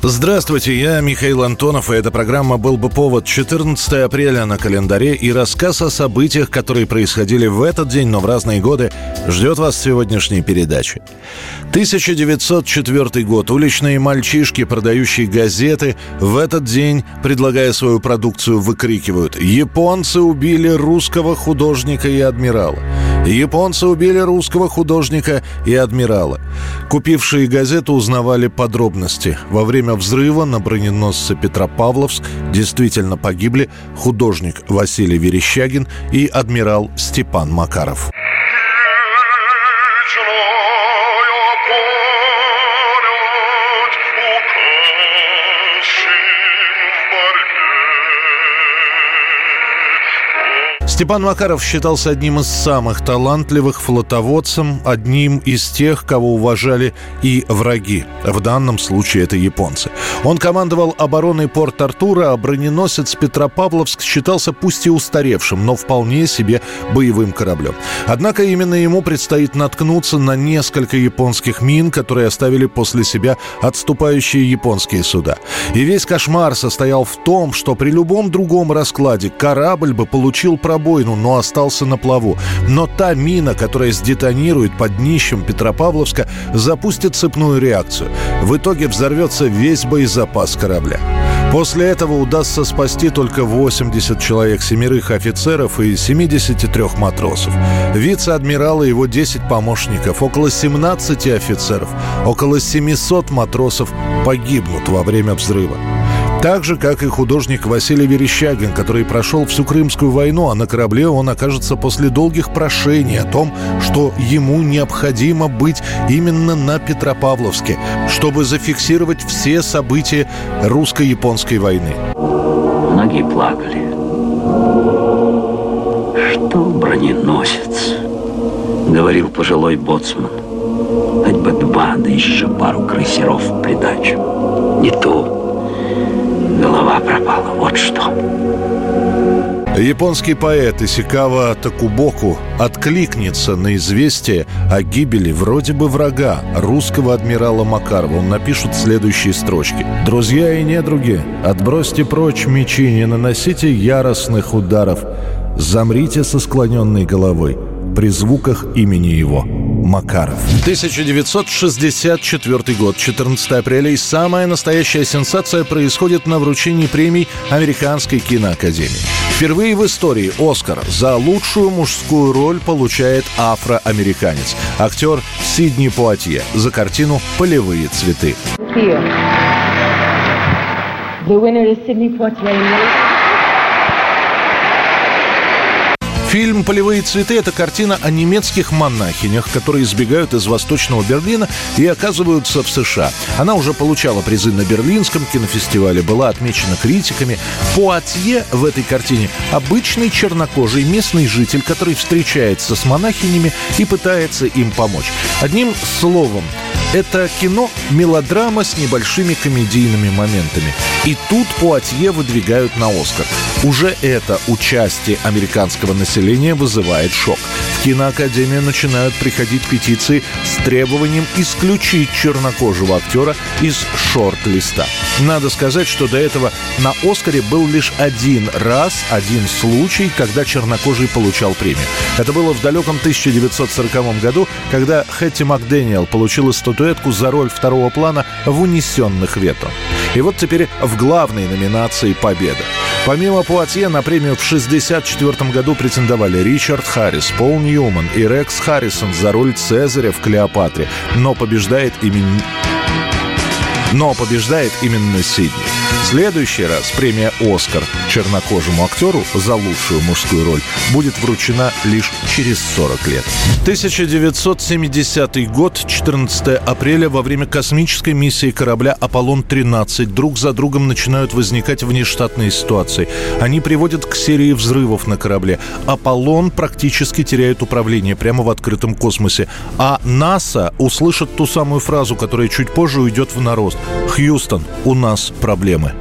Здравствуйте, я Михаил Антонов, и эта программа «Был бы повод» 14 апреля на календаре и рассказ о событиях, которые происходили в этот день, но в разные годы, ждет вас в сегодняшней передаче. 1904 год. Уличные мальчишки, продающие газеты, в этот день, предлагая свою продукцию, выкрикивают «Японцы убили русского художника и адмирала». Японцы убили русского художника и адмирала. Купившие газету узнавали подробности. Во время взрыва на броненосце Петропавловск действительно погибли художник Василий Верещагин и адмирал Степан Макаров. Степан Макаров считался одним из самых талантливых флотоводцем, одним из тех, кого уважали и враги. В данном случае это японцы. Он командовал обороной Порт-Артура, а броненосец Петропавловск считался пусть и устаревшим, но вполне себе боевым кораблем. Однако именно ему предстоит наткнуться на несколько японских мин, которые оставили после себя отступающие японские суда. И весь кошмар состоял в том, что при любом другом раскладе корабль бы получил пробой пробоину, но остался на плаву. Но та мина, которая сдетонирует под днищем Петропавловска, запустит цепную реакцию. В итоге взорвется весь боезапас корабля. После этого удастся спасти только 80 человек, семерых офицеров и 73 матросов. Вице-адмирал и его 10 помощников, около 17 офицеров, около 700 матросов погибнут во время взрыва. Так же, как и художник Василий Верещагин, который прошел всю Крымскую войну, а на корабле он окажется после долгих прошений о том, что ему необходимо быть именно на Петропавловске, чтобы зафиксировать все события русско-японской войны. Многие плакали. Что броненосец? Говорил пожилой боцман. Хоть бы два, да еще пару крейсеров в придачу. Не то голова пропала, вот что. Японский поэт Исикава Такубоку откликнется на известие о гибели вроде бы врага, русского адмирала Макарова. Он напишет следующие строчки. «Друзья и недруги, отбросьте прочь мечи, не наносите яростных ударов, замрите со склоненной головой при звуках имени его». Макаров. 1964 год, 14 апреля, и самая настоящая сенсация происходит на вручении премий Американской киноакадемии. Впервые в истории «Оскар» за лучшую мужскую роль получает афроамериканец. Актер Сидни Пуатье за картину «Полевые цветы». The winner is Sidney Poitier. Фильм «Полевые цветы» — это картина о немецких монахинях, которые сбегают из Восточного Берлина и оказываются в США. Она уже получала призы на Берлинском кинофестивале, была отмечена критиками. Пуатье в этой картине — обычный чернокожий местный житель, который встречается с монахинями и пытается им помочь. Одним словом, это кино – мелодрама с небольшими комедийными моментами. И тут Пуатье выдвигают на Оскар. Уже это участие американского населения вызывает шок. В киноакадемию начинают приходить петиции с требованием исключить чернокожего актера из шорт-листа. Надо сказать, что до этого на «Оскаре» был лишь один раз, один случай, когда чернокожий получал премию. Это было в далеком 1940 году, когда Хэтти Макдэниел получила статуэтку за роль второго плана в «Унесенных ветром». И вот теперь в главной номинации «Победа». Помимо Пуатье на премию в 1964 году претендовали Ричард Харрис, Пол Ньюман и Рекс Харрисон за роль Цезаря в «Клеопатре». Но побеждает именно Но побеждает именно Сидни. В следующий раз премия «Оскар» чернокожему актеру за лучшую мужскую роль будет вручена лишь через 40 лет. 1970 год, 14 апреля, во время космической миссии корабля «Аполлон-13» друг за другом начинают возникать внештатные ситуации. Они приводят к серии взрывов на корабле. «Аполлон» практически теряет управление прямо в открытом космосе. А НАСА услышит ту самую фразу, которая чуть позже уйдет в нарост. «Хьюстон, у нас проблемы».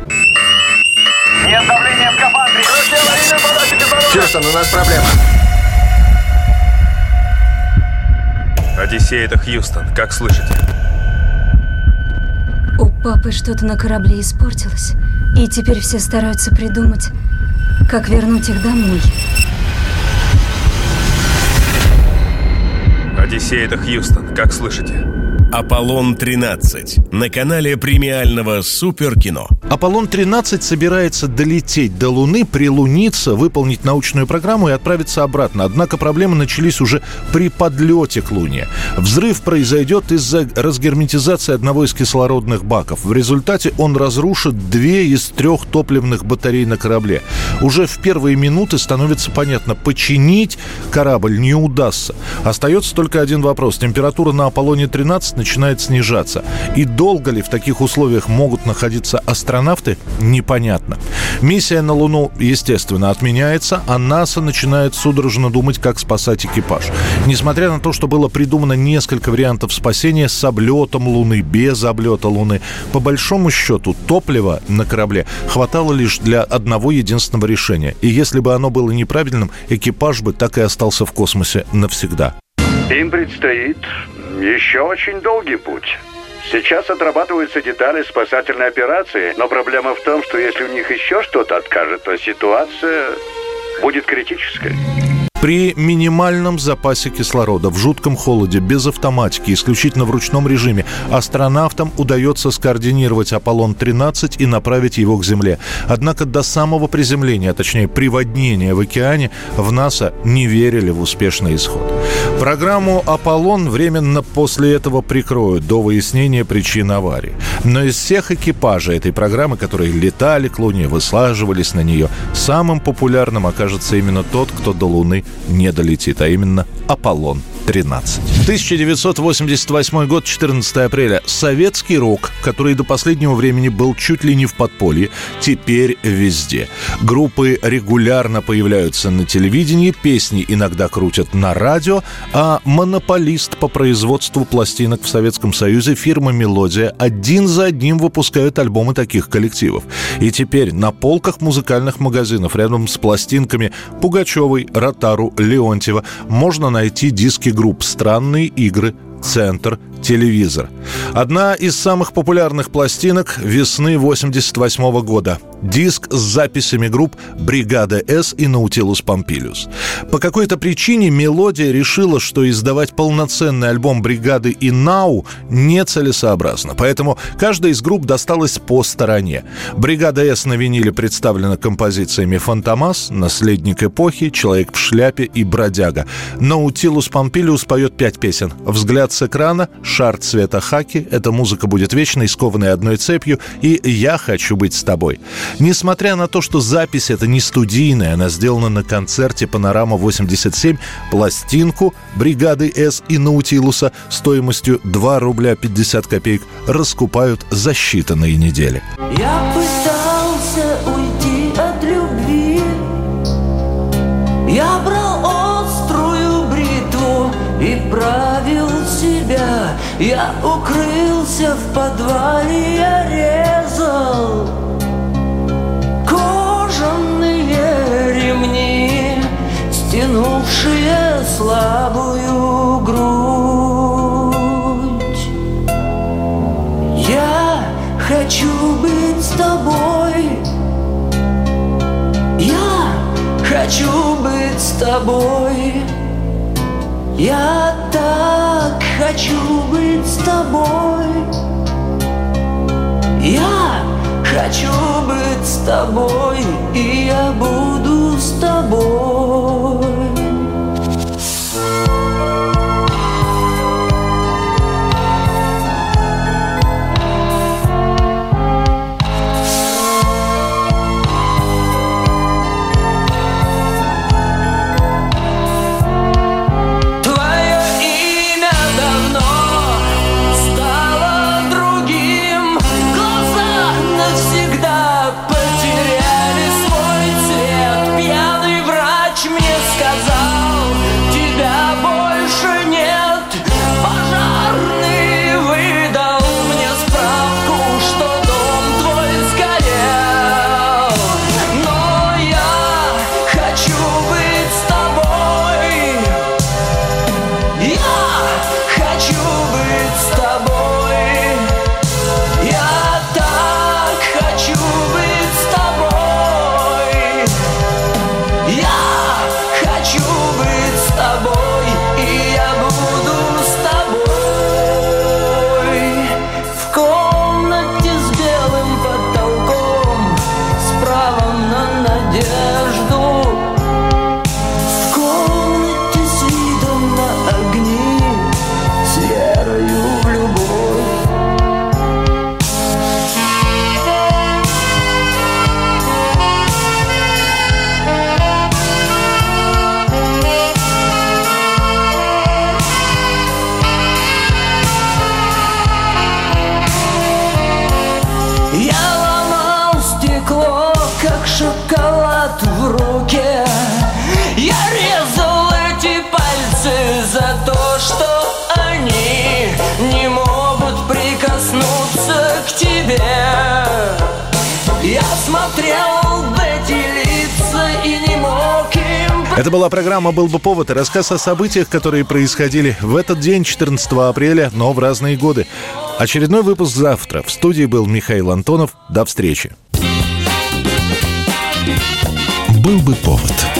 Нет давления в скафандре. Хьюстон, у нас проблема. Одиссей, это Хьюстон. Как слышите? У папы что-то на корабле испортилось. И теперь все стараются придумать, как вернуть их домой. Одиссей, это Хьюстон. Как слышите? Аполлон-13 на канале премиального Суперкино. Аполлон-13 собирается долететь до Луны, прилуниться, выполнить научную программу и отправиться обратно. Однако проблемы начались уже при подлете к Луне. Взрыв произойдет из-за разгерметизации одного из кислородных баков. В результате он разрушит две из трех топливных батарей на корабле. Уже в первые минуты становится понятно, починить корабль не удастся. Остается только один вопрос. Температура на Аполлоне-13 начинает снижаться. И долго ли в таких условиях могут находиться астронавты, непонятно. Миссия на Луну, естественно, отменяется, а НАСА начинает судорожно думать, как спасать экипаж. Несмотря на то, что было придумано несколько вариантов спасения с облетом Луны, без облета Луны, по большому счету топлива на корабле хватало лишь для одного единственного решения. И если бы оно было неправильным, экипаж бы так и остался в космосе навсегда. Им предстоит еще очень долгий путь. Сейчас отрабатываются детали спасательной операции, но проблема в том, что если у них еще что-то откажет, то ситуация будет критической. При минимальном запасе кислорода, в жутком холоде, без автоматики, исключительно в ручном режиме, астронавтам удается скоординировать Аполлон-13 и направить его к Земле. Однако до самого приземления, а точнее приводнения в океане, в НАСА не верили в успешный исход. Программу «Аполлон» временно после этого прикроют до выяснения причин аварии. Но из всех экипажей этой программы, которые летали к Луне, высаживались на нее, самым популярным окажется именно тот, кто до Луны не долетит, а именно Аполлон 13. 1988 год, 14 апреля. Советский рок, который до последнего времени был чуть ли не в подполье, теперь везде. Группы регулярно появляются на телевидении, песни иногда крутят на радио, а монополист по производству пластинок в Советском Союзе фирма «Мелодия» один за одним выпускают альбомы таких коллективов. И теперь на полках музыкальных магазинов рядом с пластинками Пугачевой, Ротару, Леонтьева можно найти диски групп «Странные игры», «Центр», «Телевизор». Одна из самых популярных пластинок весны 88 года. Диск с записями групп «Бригада С» и «Наутилус Помпилиус». По какой-то причине «Мелодия» решила, что издавать полноценный альбом «Бригады» и «Нау» нецелесообразно. Поэтому каждая из групп досталась по стороне. «Бригада С» на виниле представлена композициями «Фантомас», «Наследник эпохи», «Человек в шляпе» и «Бродяга». «Наутилус Помпилиус» поет пять песен. «Взгляд с экрана», «Шар цвета хаки», «Эта музыка будет вечной», «Скованной одной цепью» и «Я хочу быть с тобой». Несмотря на то, что запись это не студийная, она сделана на концерте «Панорама-87», пластинку «Бригады С» и «Наутилуса» стоимостью 2 рубля 50 копеек раскупают за считанные недели. Я пытался уйти от любви Я брал острую бритву и себя Я укрылся в подвале, я резал Кожаные ремни, стянувшие слабую грудь. Я хочу быть с тобой. Я хочу быть с тобой. Я так хочу быть с тобой. Я хочу быть с тобой И я буду с тобой смотрел в эти лица и не мог им Это была программа «Был бы повод» и рассказ о событиях, которые происходили в этот день, 14 апреля, но в разные годы. Очередной выпуск завтра. В студии был Михаил Антонов. До встречи. «Был бы повод»